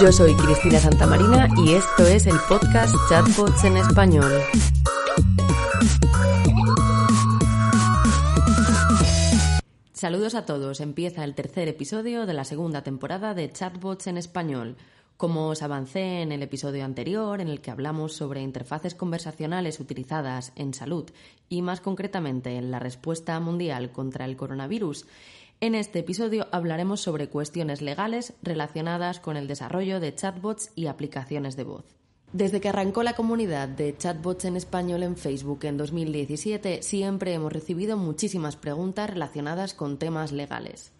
Yo soy Cristina Santamarina y esto es el podcast Chatbots en Español. Saludos a todos, empieza el tercer episodio de la segunda temporada de Chatbots en Español. Como os avancé en el episodio anterior, en el que hablamos sobre interfaces conversacionales utilizadas en salud y más concretamente en la respuesta mundial contra el coronavirus, en este episodio hablaremos sobre cuestiones legales relacionadas con el desarrollo de chatbots y aplicaciones de voz. Desde que arrancó la comunidad de chatbots en español en Facebook en 2017, siempre hemos recibido muchísimas preguntas relacionadas con temas legales.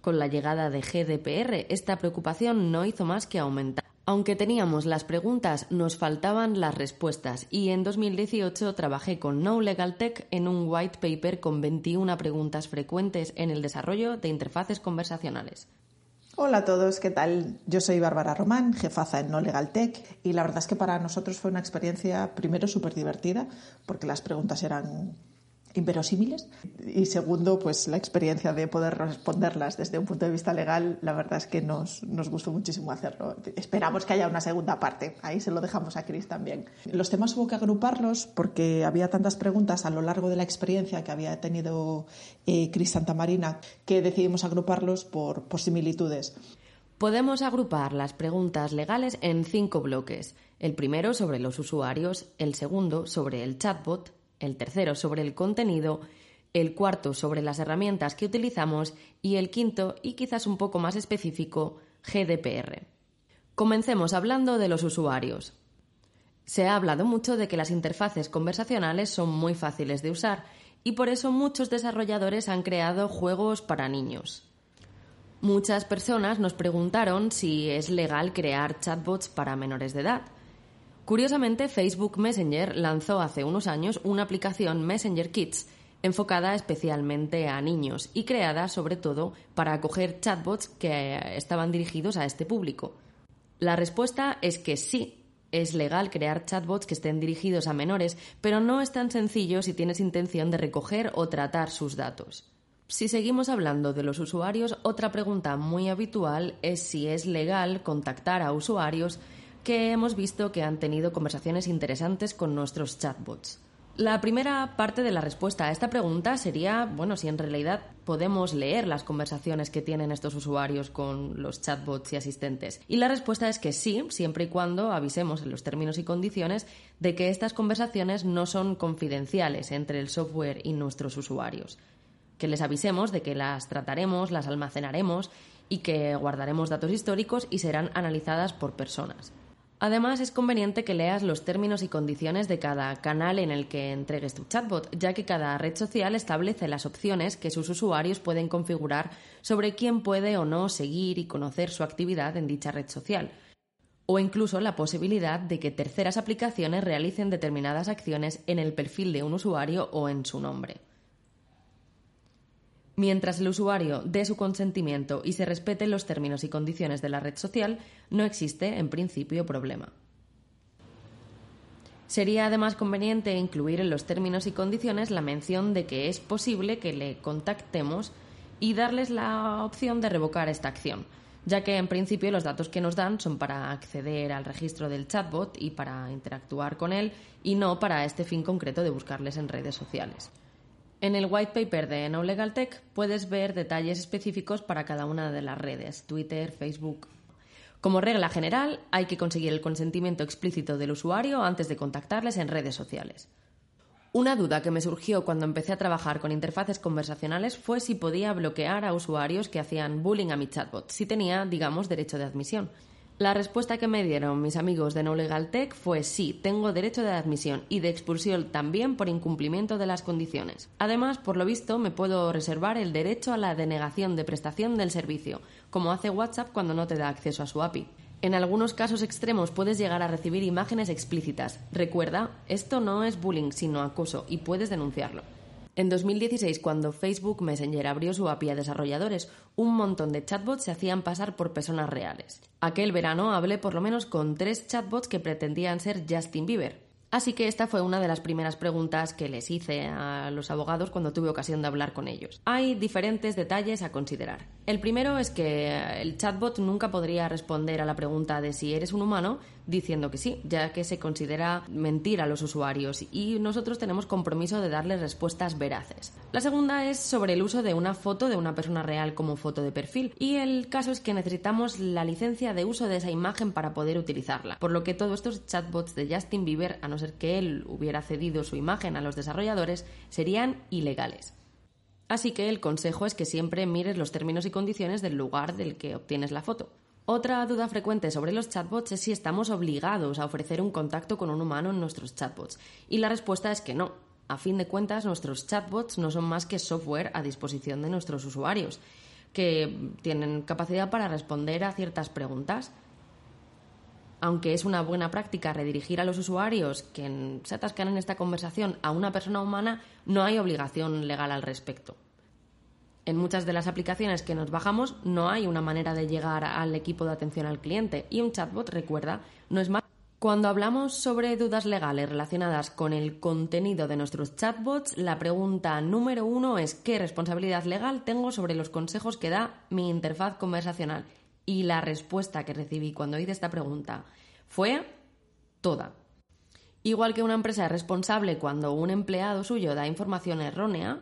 Con la llegada de GDPR, esta preocupación no hizo más que aumentar. Aunque teníamos las preguntas, nos faltaban las respuestas y en 2018 trabajé con No Legal Tech en un white paper con 21 preguntas frecuentes en el desarrollo de interfaces conversacionales. Hola a todos, ¿qué tal? Yo soy Bárbara Román, jefaza en No Legal Tech y la verdad es que para nosotros fue una experiencia primero súper divertida porque las preguntas eran inverosímiles. Y segundo pues la experiencia de poder responderlas desde un punto de vista legal la verdad es que nos, nos gustó muchísimo hacerlo. Esperamos que haya una segunda parte. Ahí se lo dejamos a Chris también. Los temas hubo que agruparlos porque había tantas preguntas a lo largo de la experiencia que había tenido eh, Chris Santamarina que decidimos agruparlos por, por similitudes. Podemos agrupar las preguntas legales en cinco bloques. El primero sobre los usuarios, el segundo sobre el chatbot, el tercero sobre el contenido, el cuarto sobre las herramientas que utilizamos y el quinto, y quizás un poco más específico, GDPR. Comencemos hablando de los usuarios. Se ha hablado mucho de que las interfaces conversacionales son muy fáciles de usar y por eso muchos desarrolladores han creado juegos para niños. Muchas personas nos preguntaron si es legal crear chatbots para menores de edad. Curiosamente, Facebook Messenger lanzó hace unos años una aplicación Messenger Kids enfocada especialmente a niños y creada sobre todo para acoger chatbots que estaban dirigidos a este público. La respuesta es que sí, es legal crear chatbots que estén dirigidos a menores, pero no es tan sencillo si tienes intención de recoger o tratar sus datos. Si seguimos hablando de los usuarios, otra pregunta muy habitual es si es legal contactar a usuarios que hemos visto que han tenido conversaciones interesantes con nuestros chatbots. La primera parte de la respuesta a esta pregunta sería, bueno, si en realidad podemos leer las conversaciones que tienen estos usuarios con los chatbots y asistentes. Y la respuesta es que sí, siempre y cuando avisemos en los términos y condiciones de que estas conversaciones no son confidenciales entre el software y nuestros usuarios. Que les avisemos de que las trataremos, las almacenaremos y que guardaremos datos históricos y serán analizadas por personas. Además, es conveniente que leas los términos y condiciones de cada canal en el que entregues tu chatbot, ya que cada red social establece las opciones que sus usuarios pueden configurar sobre quién puede o no seguir y conocer su actividad en dicha red social, o incluso la posibilidad de que terceras aplicaciones realicen determinadas acciones en el perfil de un usuario o en su nombre. Mientras el usuario dé su consentimiento y se respeten los términos y condiciones de la red social, no existe, en principio, problema. Sería además conveniente incluir en los términos y condiciones la mención de que es posible que le contactemos y darles la opción de revocar esta acción, ya que en principio los datos que nos dan son para acceder al registro del chatbot y para interactuar con él y no para este fin concreto de buscarles en redes sociales. En el white paper de No Legal Tech puedes ver detalles específicos para cada una de las redes, Twitter, Facebook. Como regla general, hay que conseguir el consentimiento explícito del usuario antes de contactarles en redes sociales. Una duda que me surgió cuando empecé a trabajar con interfaces conversacionales fue si podía bloquear a usuarios que hacían bullying a mi chatbot, si tenía, digamos, derecho de admisión. La respuesta que me dieron mis amigos de No Legal Tech fue sí, tengo derecho de admisión y de expulsión también por incumplimiento de las condiciones. Además, por lo visto, me puedo reservar el derecho a la denegación de prestación del servicio, como hace WhatsApp cuando no te da acceso a su API. En algunos casos extremos puedes llegar a recibir imágenes explícitas. Recuerda, esto no es bullying, sino acoso, y puedes denunciarlo. En 2016, cuando Facebook Messenger abrió su API a desarrolladores, un montón de chatbots se hacían pasar por personas reales. Aquel verano hablé por lo menos con tres chatbots que pretendían ser Justin Bieber. Así que esta fue una de las primeras preguntas que les hice a los abogados cuando tuve ocasión de hablar con ellos. Hay diferentes detalles a considerar. El primero es que el chatbot nunca podría responder a la pregunta de si eres un humano diciendo que sí, ya que se considera mentir a los usuarios y nosotros tenemos compromiso de darles respuestas veraces. La segunda es sobre el uso de una foto de una persona real como foto de perfil y el caso es que necesitamos la licencia de uso de esa imagen para poder utilizarla, por lo que todos estos chatbots de Justin Bieber, a no ser que él hubiera cedido su imagen a los desarrolladores, serían ilegales. Así que el consejo es que siempre mires los términos y condiciones del lugar del que obtienes la foto. Otra duda frecuente sobre los chatbots es si estamos obligados a ofrecer un contacto con un humano en nuestros chatbots. Y la respuesta es que no. A fin de cuentas, nuestros chatbots no son más que software a disposición de nuestros usuarios, que tienen capacidad para responder a ciertas preguntas. Aunque es una buena práctica redirigir a los usuarios que se atascan en esta conversación a una persona humana, no hay obligación legal al respecto en muchas de las aplicaciones que nos bajamos no hay una manera de llegar al equipo de atención al cliente y un chatbot, recuerda, no es más. Cuando hablamos sobre dudas legales relacionadas con el contenido de nuestros chatbots, la pregunta número uno es ¿qué responsabilidad legal tengo sobre los consejos que da mi interfaz conversacional? Y la respuesta que recibí cuando hice esta pregunta fue toda. Igual que una empresa es responsable cuando un empleado suyo da información errónea,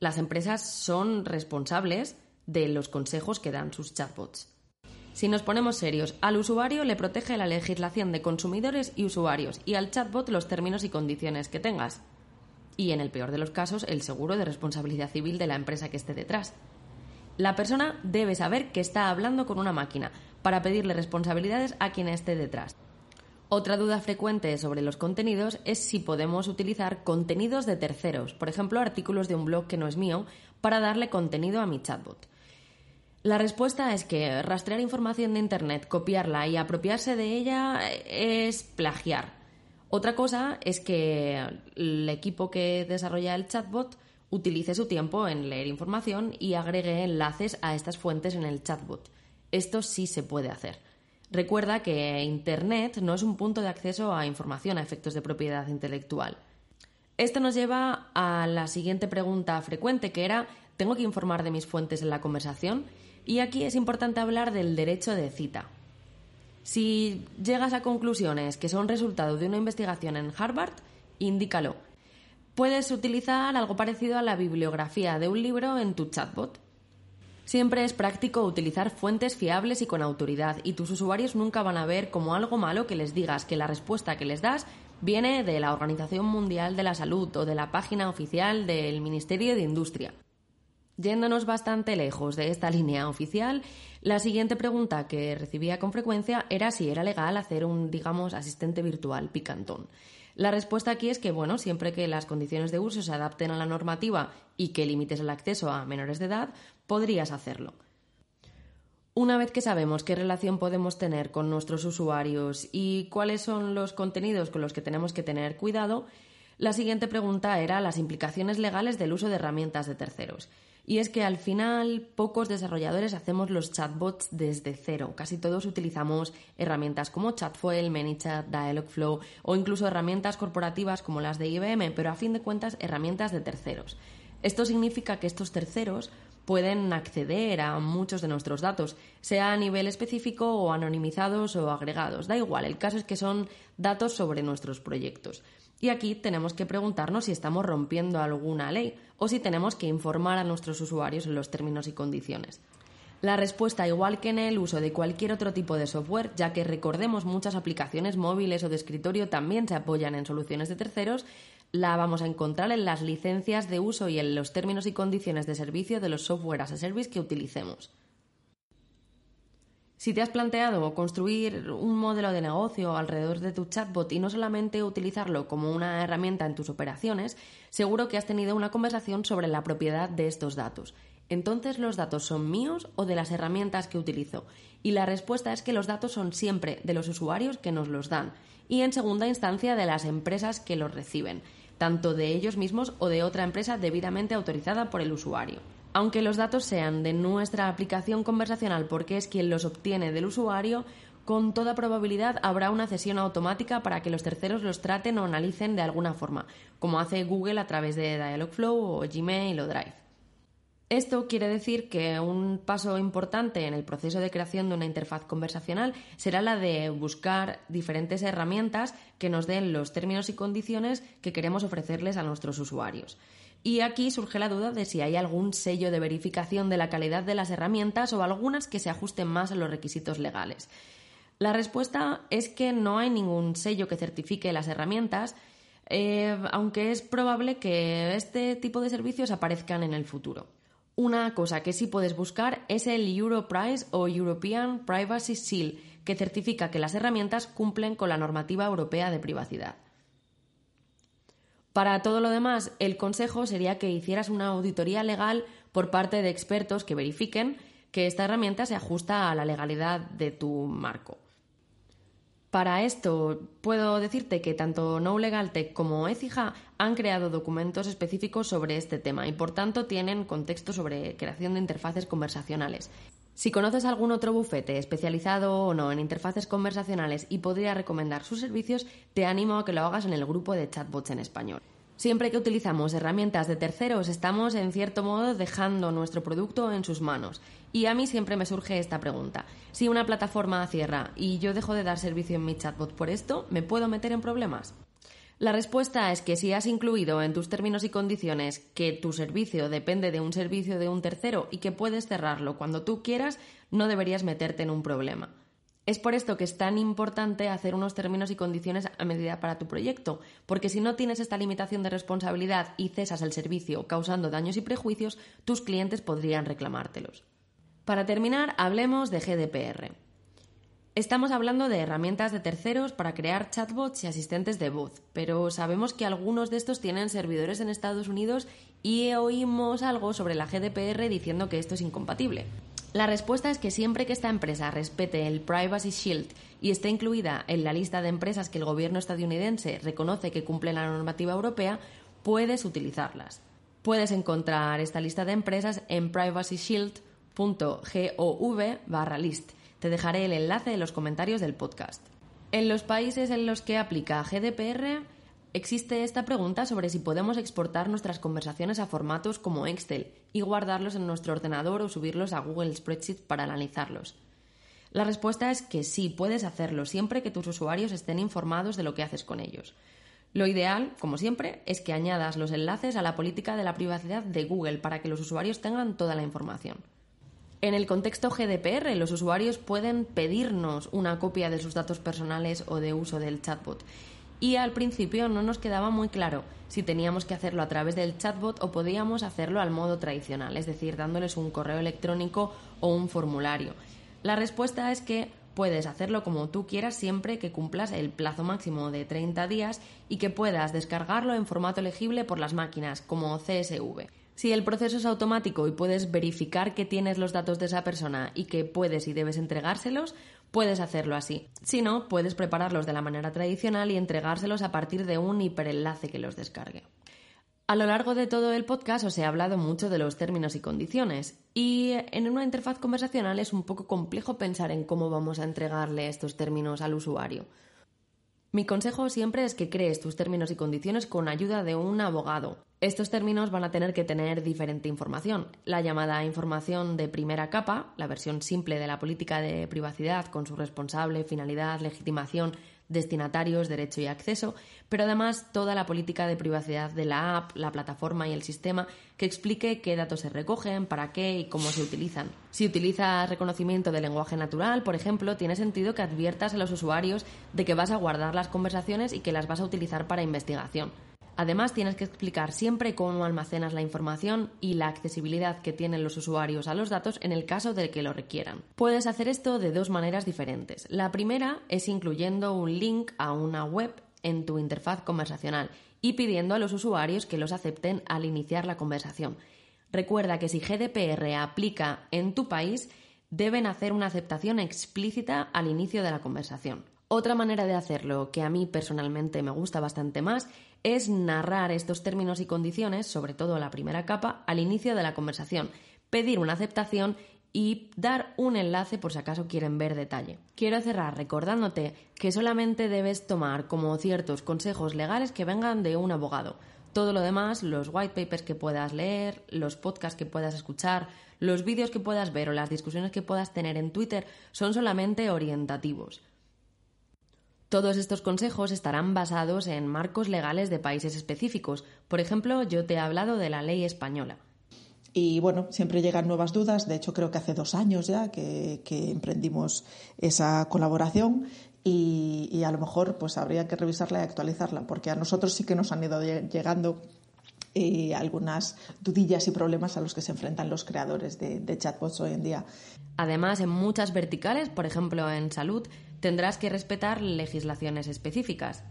las empresas son responsables de los consejos que dan sus chatbots. Si nos ponemos serios, al usuario le protege la legislación de consumidores y usuarios y al chatbot los términos y condiciones que tengas. Y en el peor de los casos, el seguro de responsabilidad civil de la empresa que esté detrás. La persona debe saber que está hablando con una máquina para pedirle responsabilidades a quien esté detrás. Otra duda frecuente sobre los contenidos es si podemos utilizar contenidos de terceros, por ejemplo, artículos de un blog que no es mío, para darle contenido a mi chatbot. La respuesta es que rastrear información de Internet, copiarla y apropiarse de ella es plagiar. Otra cosa es que el equipo que desarrolla el chatbot utilice su tiempo en leer información y agregue enlaces a estas fuentes en el chatbot. Esto sí se puede hacer. Recuerda que Internet no es un punto de acceso a información a efectos de propiedad intelectual. Esto nos lleva a la siguiente pregunta frecuente, que era ¿tengo que informar de mis fuentes en la conversación? Y aquí es importante hablar del derecho de cita. Si llegas a conclusiones que son resultado de una investigación en Harvard, indícalo. Puedes utilizar algo parecido a la bibliografía de un libro en tu chatbot. Siempre es práctico utilizar fuentes fiables y con autoridad, y tus usuarios nunca van a ver como algo malo que les digas que la respuesta que les das viene de la Organización Mundial de la Salud o de la página oficial del Ministerio de Industria. Yéndonos bastante lejos de esta línea oficial, la siguiente pregunta que recibía con frecuencia era si era legal hacer un, digamos, asistente virtual picantón. La respuesta aquí es que, bueno, siempre que las condiciones de uso se adapten a la normativa y que limites el acceso a menores de edad, podrías hacerlo. Una vez que sabemos qué relación podemos tener con nuestros usuarios y cuáles son los contenidos con los que tenemos que tener cuidado, la siguiente pregunta era las implicaciones legales del uso de herramientas de terceros. Y es que al final pocos desarrolladores hacemos los chatbots desde cero. Casi todos utilizamos herramientas como Chatfuel, ManyChat, Dialogflow o incluso herramientas corporativas como las de IBM, pero a fin de cuentas herramientas de terceros. Esto significa que estos terceros pueden acceder a muchos de nuestros datos, sea a nivel específico o anonimizados o agregados. Da igual, el caso es que son datos sobre nuestros proyectos. Y aquí tenemos que preguntarnos si estamos rompiendo alguna ley o si tenemos que informar a nuestros usuarios en los términos y condiciones. La respuesta, igual que en el uso de cualquier otro tipo de software, ya que recordemos muchas aplicaciones móviles o de escritorio también se apoyan en soluciones de terceros, la vamos a encontrar en las licencias de uso y en los términos y condiciones de servicio de los software as a service que utilicemos. Si te has planteado construir un modelo de negocio alrededor de tu chatbot y no solamente utilizarlo como una herramienta en tus operaciones, seguro que has tenido una conversación sobre la propiedad de estos datos. Entonces, ¿los datos son míos o de las herramientas que utilizo? Y la respuesta es que los datos son siempre de los usuarios que nos los dan y en segunda instancia de las empresas que los reciben, tanto de ellos mismos o de otra empresa debidamente autorizada por el usuario. Aunque los datos sean de nuestra aplicación conversacional porque es quien los obtiene del usuario, con toda probabilidad habrá una cesión automática para que los terceros los traten o analicen de alguna forma, como hace Google a través de Dialogflow o Gmail o Drive. Esto quiere decir que un paso importante en el proceso de creación de una interfaz conversacional será la de buscar diferentes herramientas que nos den los términos y condiciones que queremos ofrecerles a nuestros usuarios. Y aquí surge la duda de si hay algún sello de verificación de la calidad de las herramientas o algunas que se ajusten más a los requisitos legales. La respuesta es que no hay ningún sello que certifique las herramientas, eh, aunque es probable que este tipo de servicios aparezcan en el futuro. Una cosa que sí puedes buscar es el Europrice o European Privacy Seal, que certifica que las herramientas cumplen con la normativa europea de privacidad. Para todo lo demás, el consejo sería que hicieras una auditoría legal por parte de expertos que verifiquen que esta herramienta se ajusta a la legalidad de tu marco. Para esto, puedo decirte que tanto No Legal Tech como Ecija han creado documentos específicos sobre este tema y, por tanto, tienen contexto sobre creación de interfaces conversacionales. Si conoces algún otro bufete especializado o no en interfaces conversacionales y podría recomendar sus servicios, te animo a que lo hagas en el grupo de chatbots en español. Siempre que utilizamos herramientas de terceros, estamos en cierto modo dejando nuestro producto en sus manos. Y a mí siempre me surge esta pregunta. Si una plataforma cierra y yo dejo de dar servicio en mi chatbot por esto, ¿me puedo meter en problemas? La respuesta es que si has incluido en tus términos y condiciones que tu servicio depende de un servicio de un tercero y que puedes cerrarlo cuando tú quieras, no deberías meterte en un problema. Es por esto que es tan importante hacer unos términos y condiciones a medida para tu proyecto, porque si no tienes esta limitación de responsabilidad y cesas el servicio causando daños y prejuicios, tus clientes podrían reclamártelos. Para terminar, hablemos de GDPR. Estamos hablando de herramientas de terceros para crear chatbots y asistentes de voz, pero sabemos que algunos de estos tienen servidores en Estados Unidos y oímos algo sobre la GDPR diciendo que esto es incompatible. La respuesta es que siempre que esta empresa respete el Privacy Shield y esté incluida en la lista de empresas que el gobierno estadounidense reconoce que cumplen la normativa europea, puedes utilizarlas. Puedes encontrar esta lista de empresas en privacyshield.gov barra list. Te dejaré el enlace en los comentarios del podcast. En los países en los que aplica GDPR, Existe esta pregunta sobre si podemos exportar nuestras conversaciones a formatos como Excel y guardarlos en nuestro ordenador o subirlos a Google Spreadsheet para analizarlos. La respuesta es que sí, puedes hacerlo siempre que tus usuarios estén informados de lo que haces con ellos. Lo ideal, como siempre, es que añadas los enlaces a la política de la privacidad de Google para que los usuarios tengan toda la información. En el contexto GDPR, los usuarios pueden pedirnos una copia de sus datos personales o de uso del chatbot y al principio no nos quedaba muy claro si teníamos que hacerlo a través del chatbot o podíamos hacerlo al modo tradicional, es decir, dándoles un correo electrónico o un formulario. La respuesta es que puedes hacerlo como tú quieras siempre que cumplas el plazo máximo de 30 días y que puedas descargarlo en formato legible por las máquinas, como CSV. Si el proceso es automático y puedes verificar que tienes los datos de esa persona y que puedes y debes entregárselos, puedes hacerlo así. Si no, puedes prepararlos de la manera tradicional y entregárselos a partir de un hiperenlace que los descargue. A lo largo de todo el podcast os he hablado mucho de los términos y condiciones, y en una interfaz conversacional es un poco complejo pensar en cómo vamos a entregarle estos términos al usuario. Mi consejo siempre es que crees tus términos y condiciones con ayuda de un abogado. Estos términos van a tener que tener diferente información. La llamada información de primera capa, la versión simple de la política de privacidad con su responsable, finalidad, legitimación, destinatarios, derecho y acceso, pero además toda la política de privacidad de la app, la plataforma y el sistema que explique qué datos se recogen, para qué y cómo se utilizan. Si utilizas reconocimiento de lenguaje natural, por ejemplo, tiene sentido que adviertas a los usuarios de que vas a guardar las conversaciones y que las vas a utilizar para investigación. Además, tienes que explicar siempre cómo almacenas la información y la accesibilidad que tienen los usuarios a los datos en el caso de que lo requieran. Puedes hacer esto de dos maneras diferentes. La primera es incluyendo un link a una web en tu interfaz conversacional y pidiendo a los usuarios que los acepten al iniciar la conversación. Recuerda que si GDPR aplica en tu país, deben hacer una aceptación explícita al inicio de la conversación. Otra manera de hacerlo, que a mí personalmente me gusta bastante más, es narrar estos términos y condiciones, sobre todo la primera capa, al inicio de la conversación, pedir una aceptación y dar un enlace por si acaso quieren ver detalle. Quiero cerrar recordándote que solamente debes tomar como ciertos consejos legales que vengan de un abogado. Todo lo demás, los white papers que puedas leer, los podcasts que puedas escuchar, los vídeos que puedas ver o las discusiones que puedas tener en Twitter son solamente orientativos. Todos estos consejos estarán basados en marcos legales de países específicos. Por ejemplo, yo te he hablado de la ley española. Y bueno, siempre llegan nuevas dudas. De hecho, creo que hace dos años ya que, emprendimos esa colaboración y, a lo mejor pues habría que revisarla y actualizarla, porque a nosotros sí que nos han ido llegando eh, algunas dudillas y problemas a los que se enfrentan los creadores de, de chatbots hoy en día. Además, en muchas verticales, por ejemplo en salud, tendrás que respetar legislaciones específicas.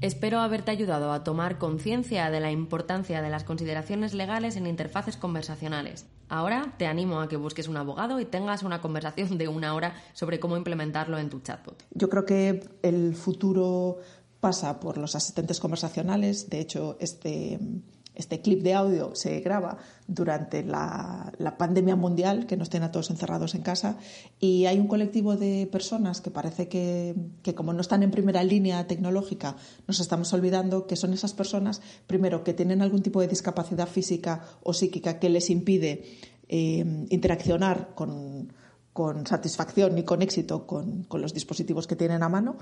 Espero haberte ayudado a tomar conciencia de la importancia de las consideraciones legales en interfaces conversacionales. Ahora te animo a que busques un abogado y tengas una conversación de una hora sobre cómo implementarlo en tu chatbot. Yo creo que el futuro pasa por los asistentes conversacionales. De hecho, este este clip de audio se graba durante la, pandemia mundial que nos tiene a todos encerrados en casa y hay un colectivo de personas que parece que, como no están en primera línea tecnológica nos estamos olvidando que son esas personas primero que tienen algún tipo de discapacidad física o psíquica que les impide eh, interaccionar con, satisfacción y con éxito con los dispositivos que tienen a mano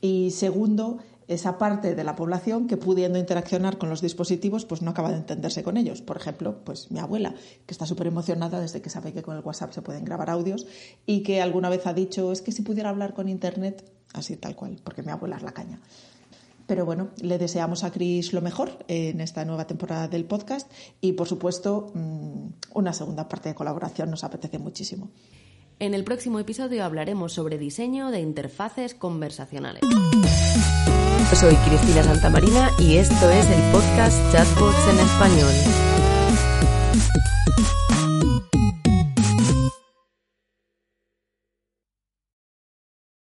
y segundo, esa parte de la población que pudiendo interaccionar con los dispositivos, pues no acaba de entenderse con ellos. Por ejemplo, pues mi abuela, que está súper emocionada desde que sabe que con el WhatsApp se pueden grabar audios y que alguna vez ha dicho, es que si pudiera hablar con Internet, así tal cual, porque mi abuela es la caña. Pero bueno, le deseamos a Chris lo mejor en esta nueva temporada del podcast y, por supuesto, mm, una segunda parte de colaboración nos apetece muchísimo. En el próximo episodio hablaremos sobre diseño de interfaces conversacionales. Soy Cristina Santamarina y esto es el podcast Chatbots en Español.